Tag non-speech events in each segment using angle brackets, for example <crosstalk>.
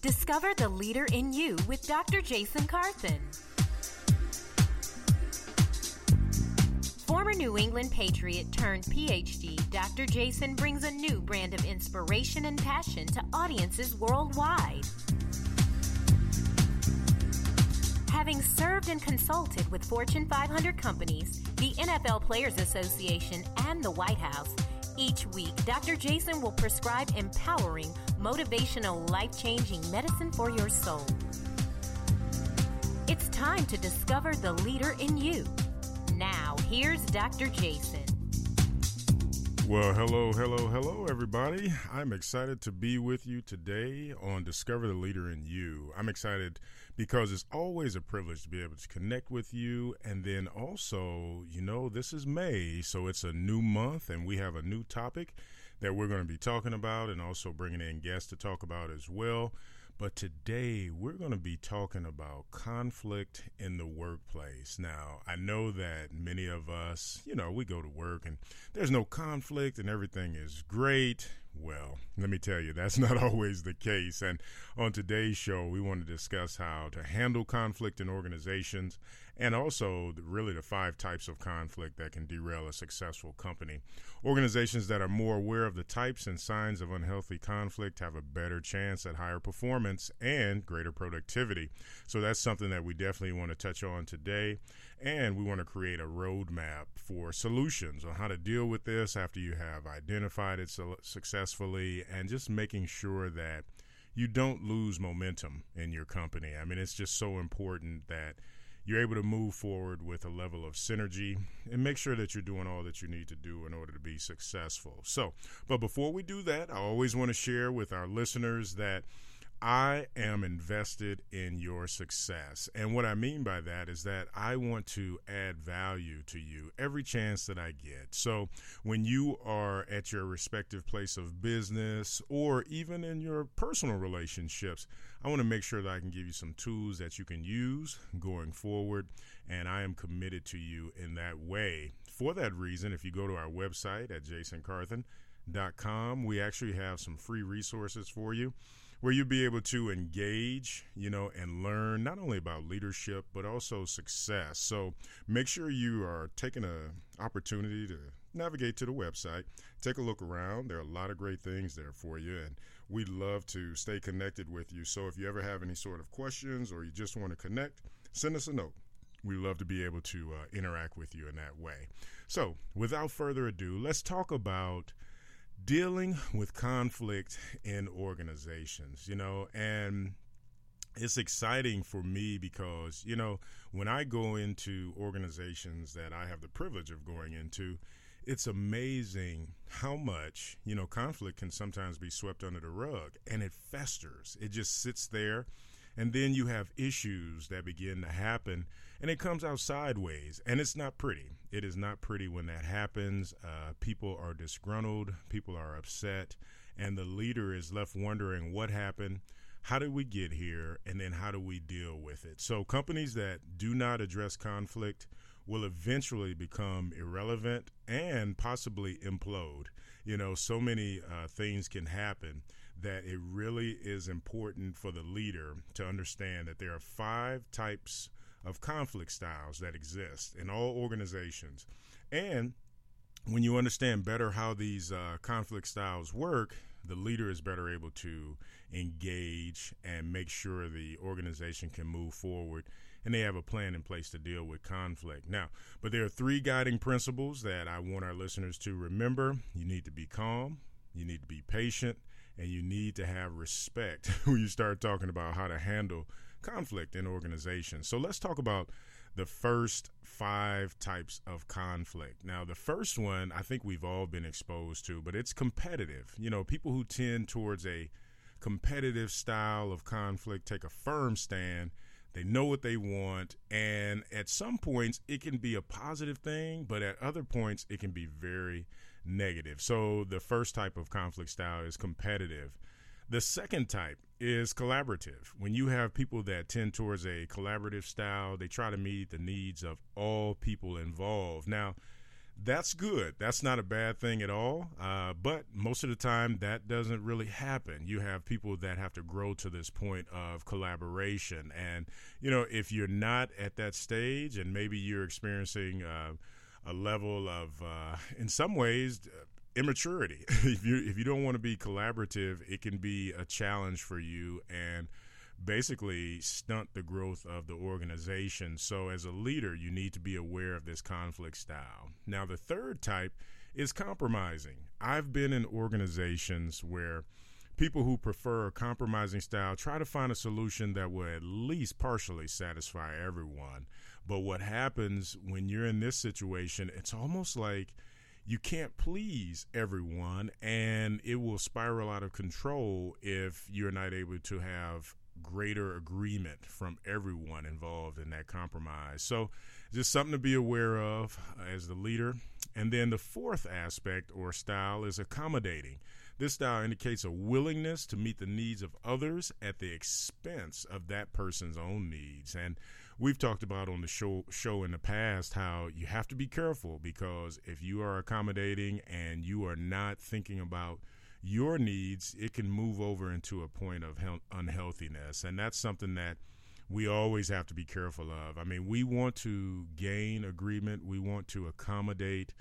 Discover the leader in you with Dr. Jason Carthen. Former New England Patriot turned PhD, Dr. Jason brings a new brand of inspiration and passion to audiences worldwide. Having served and consulted with Fortune 500 companies, the NFL Players Association, and the White House, each week, Dr. Jason will prescribe empowering, motivational, life changing medicine for your soul. It's time to discover the leader in you. Now, here's Dr. Jason. Well, hello, hello, hello, everybody. I'm excited to be with you today on Discover the Leader in You. I'm excited because it's always a privilege to be able to connect with you. And then also, you know, this is May, so it's a new month and we have a new topic that we're going to be talking about and also bringing in guests to talk about as well. But today we're going to be talking about conflict in the workplace. Now, I know that many of us, you know, we go to work and there's no conflict and everything is great. Well, let me tell you, that's <laughs> not always the case. And on today's show, we want to discuss how to handle conflict in organizations and also really the five types of conflict that can derail a successful company. Organizations that are more aware of the types and signs of unhealthy conflict have a better chance at higher performance and greater productivity. So that's something that we definitely want to touch on today. And we want to create a roadmap for solutions on how to deal with this after you have identified it successfully and just making sure that you don't lose momentum in your company. I mean, it's just so important that you're able to move forward with a level of synergy and make sure that you're doing all that you need to do in order to be successful. So, but before we do that, I always want to share with our listeners that I am invested in your success. And what I mean by that is that I want to add value to you every chance that I get. So when you are at your respective place of business or even in your personal relationships, I want to make sure that I can give you some tools that you can use going forward. And I am committed to you in that way. For that reason, if you go to our website at jasoncarthen.com, we actually have some free resources for you where you'll be able to engage, you know, and learn not only about leadership but also success. So make sure you are taking an opportunity to navigate to the website, take a look around. There are a lot of great things there for you, and we'd love to stay connected with you. So if you ever have any sort of questions or you just want to connect, send us a note. We love to be able to uh, interact with you in that way. So, without further ado, let's talk about dealing with conflict in organizations, you know, and it's exciting for me because, you know, when I go into organizations that I have the privilege of going into, it's amazing how much, you know, conflict can sometimes be swept under the rug and it festers. It just sits there and then you have issues that begin to happen and it comes out sideways and it's not pretty. It is not pretty when that happens. Uh, people are disgruntled. People are upset. And the leader is left wondering what happened how did we get here and then how do we deal with it? So companies that do not address conflict will eventually become irrelevant and possibly implode. You know so many uh, things can happen that it really is important for the leader to understand that there are five types of conflict styles that exist in all organizations. And when you understand better how these uh, conflict styles work, the leader is better able to engage and make sure the organization can move forward and they have a plan in place to deal with conflict. Now, but there are three guiding principles that I want our listeners to remember. You need to be calm, you need to be patient, and you need to have respect <laughs> when you start talking about how to handle conflict in organizations. So let's talk about the first five types of conflict. Now, the first one I think we've all been exposed to, but it's competitive. You know, people who tend towards a competitive style of conflict take a firm stand. They know what they want. And at some points, it can be a positive thing, but at other points, it can be very negative. So the first type of conflict style is competitive. The second type is collaborative. When you have people that tend towards a collaborative style, they try to meet the needs of all people involved. Now, that's good. That's not a bad thing at all. Uh, but most of the time, that doesn't really happen. You have people that have to grow to this point of collaboration. And, you know, if you're not at that stage and maybe you're experiencing uh, a level of, uh, in some ways, uh, immaturity, <laughs> if you if you don't want to be collaborative, it can be a challenge for you. And basically stunt the growth of the organization. So, as a leader, you need to be aware of this conflict style. Now, the third type is compromising. I've been in organizations where people who prefer a compromising style try to find a solution that will at least partially satisfy everyone. But what happens when you're in this situation, it's almost like you can't please everyone and it will spiral out of control if you're not able to have greater agreement from everyone involved in that compromise. So, just something to be aware of as the leader. And then the fourth aspect or style is accommodating. This style indicates a willingness to meet the needs of others at the expense of that person's own needs. And we've talked about on the show show in the past how you have to be careful because if you are accommodating and you are not thinking about your needs, it can move over into a point of unhealthiness. And that's something that we always have to be careful of. I mean, we want to gain agreement, we want to accommodate,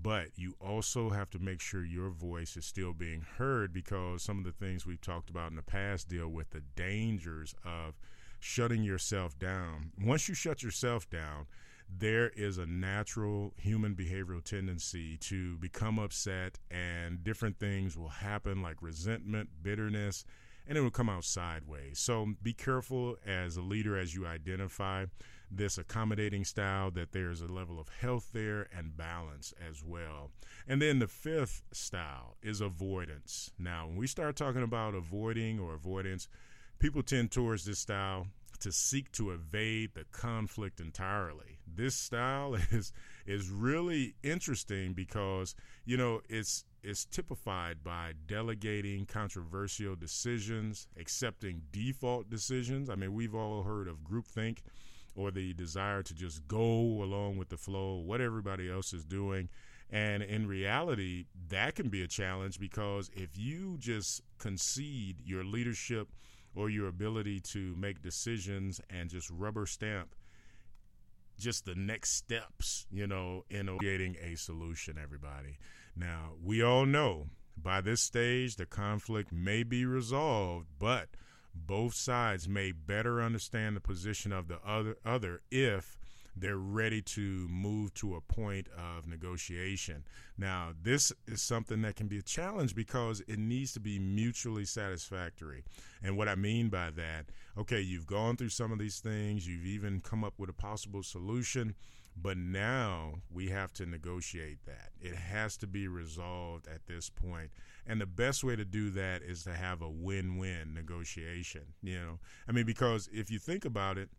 but you also have to make sure your voice is still being heard because some of the things we've talked about in the past deal with the dangers of shutting yourself down. Once you shut yourself down, there is a natural human behavioral tendency to become upset, and different things will happen like resentment, bitterness, and it will come out sideways. So be careful as a leader as you identify this accommodating style that there's a level of health there and balance as well. And then the fifth style is avoidance. Now, when we start talking about avoiding or avoidance, people tend towards this style to seek to evade the conflict entirely. This style <laughs> is is really interesting because you know it's it's typified by delegating controversial decisions, accepting default decisions. I mean, we've all heard of groupthink or the desire to just go along with the flow, what everybody else is doing. And in reality, that can be a challenge because if you just concede your leadership or your ability to make decisions and just rubber stamp just the next steps, you know, in creating a solution, everybody. Now, we all know by this stage the conflict may be resolved, but both sides may better understand the position of the other other if they're ready to move to a point of negotiation. Now, this is something that can be a challenge because it needs to be mutually satisfactory. And what I mean by that, okay, you've gone through some of these things, you've even come up with a possible solution. But now we have to negotiate that. It has to be resolved at this point. And the best way to do that is to have a win win negotiation. You know, I mean, because if you think about it,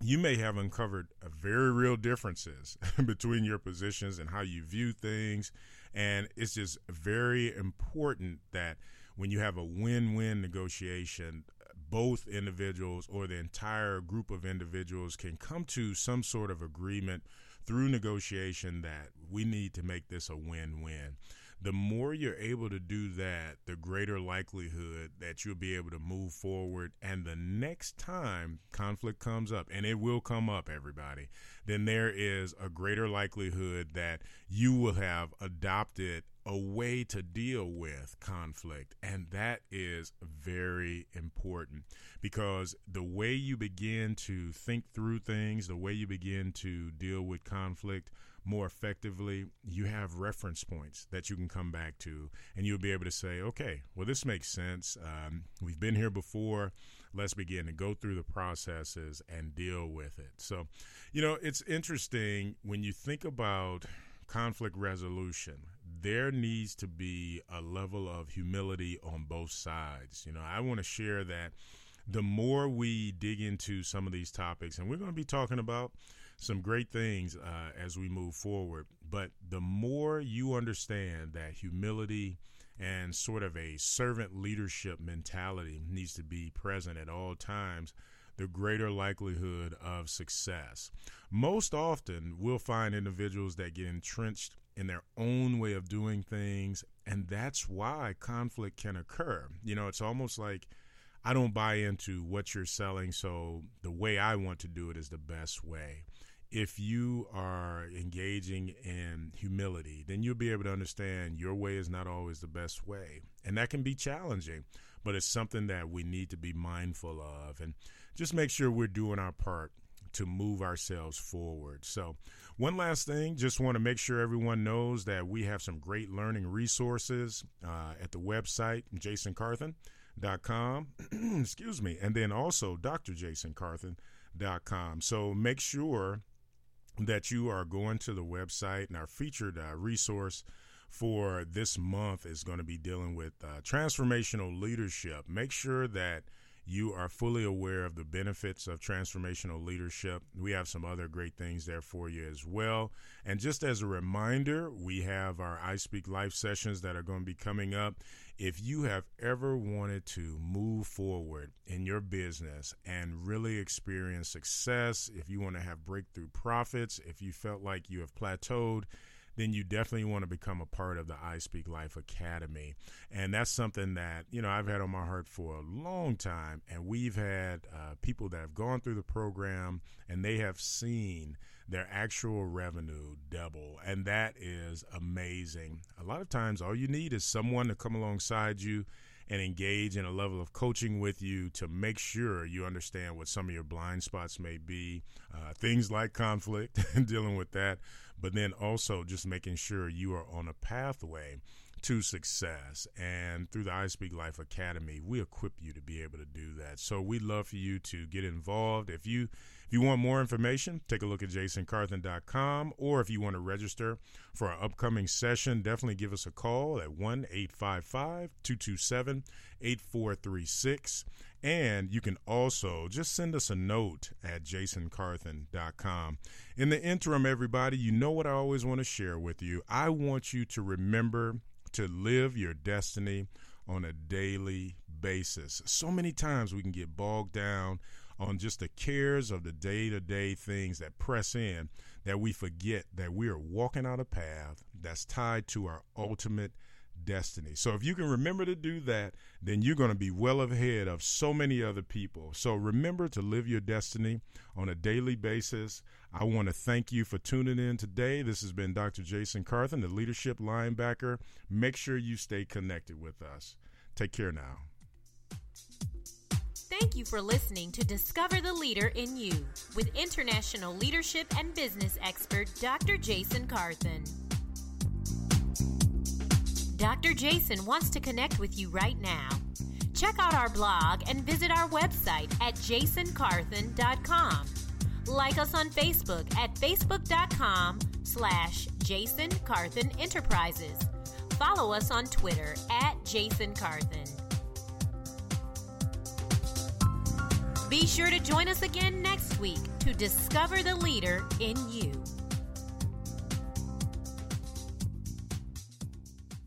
you may have uncovered very real differences <laughs> between your positions and how you view things. And it's just very important that when you have a win win negotiation, both individuals or the entire group of individuals can come to some sort of agreement through negotiation that we need to make this a win win the more you're able to do that, the greater likelihood that you'll be able to move forward. And the next time conflict comes up, and it will come up, everybody, then there is a greater likelihood that you will have adopted a way to deal with conflict. And that is very important because the way you begin to think through things, the way you begin to deal with conflict, more effectively, you have reference points that you can come back to, and you'll be able to say, okay, well, this makes sense. Um, we've been here before. Let's begin to go through the processes and deal with it. So, you know, it's interesting when you think about conflict resolution, there needs to be a level of humility on both sides. You know, I want to share that the more we dig into some of these topics, and we're going to be talking about some great things uh, as we move forward. But the more you understand that humility and sort of a servant leadership mentality needs to be present at all times, the greater likelihood of success. Most often, we'll find individuals that get entrenched in their own way of doing things, and that's why conflict can occur. You know, it's almost like I don't buy into what you're selling, so the way I want to do it is the best way. If you are engaging in humility, then you'll be able to understand your way is not always the best way. And that can be challenging, but it's something that we need to be mindful of and just make sure we're doing our part to move ourselves forward. So, one last thing, just want to make sure everyone knows that we have some great learning resources uh, at the website, jasoncarthen.com. <clears throat> Excuse me. And then also drjasoncarthen.com. So, make sure that you are going to the website and our featured uh, resource for this month is going to be dealing with uh, transformational leadership. Make sure that you are fully aware of the benefits of transformational leadership. We have some other great things there for you as well. And just as a reminder, we have our I Speak Life sessions that are going to be coming up. If you have ever wanted to move forward in your business and really experience success, if you want to have breakthrough profits, if you felt like you have plateaued, then you definitely want to become a part of the I Speak Life Academy. And that's something that, you know, I've had on my heart for a long time. And we've had uh, people that have gone through the program and they have seen their actual revenue double. And that is amazing. A lot of times, all you need is someone to come alongside you and engage in a level of coaching with you to make sure you understand what some of your blind spots may be. Uh, things like conflict and <laughs> dealing with that, but then also just making sure you are on a pathway to success. And through the I Speak Life Academy, we equip you to be able to do that. So we'd love for you to get involved. If you if you want more information, take a look at jasoncarthen.com or if you want to register for our upcoming session, definitely give us a call at 1-855-227-8436. And you can also just send us a note at jasoncarthen.com. In the interim, everybody, you know what I always want to share with you. I want you to remember to live your destiny on a daily basis. So many times we can get bogged down on just the cares of the day to day things that press in that we forget that we are walking out a path that's tied to our ultimate destiny. So if you can remember to do that, then you're going to be well ahead of so many other people. So remember to live your destiny on a daily basis. I want to thank you for tuning in today. This has been Dr. Jason Carthen, the leadership linebacker. Make sure you stay connected with us. Take care now. Thank you for listening to Discover the Leader in You with international leadership and business expert Dr. Jason Carthen. Dr. Jason wants to connect with you right now. Check out our blog and visit our website at jasoncarthen.com. Like us on Facebook at facebook.com slash Jason Carthen Enterprises. Follow us on Twitter at Jason Carthen. Be sure to join us again next week to discover the leader in you.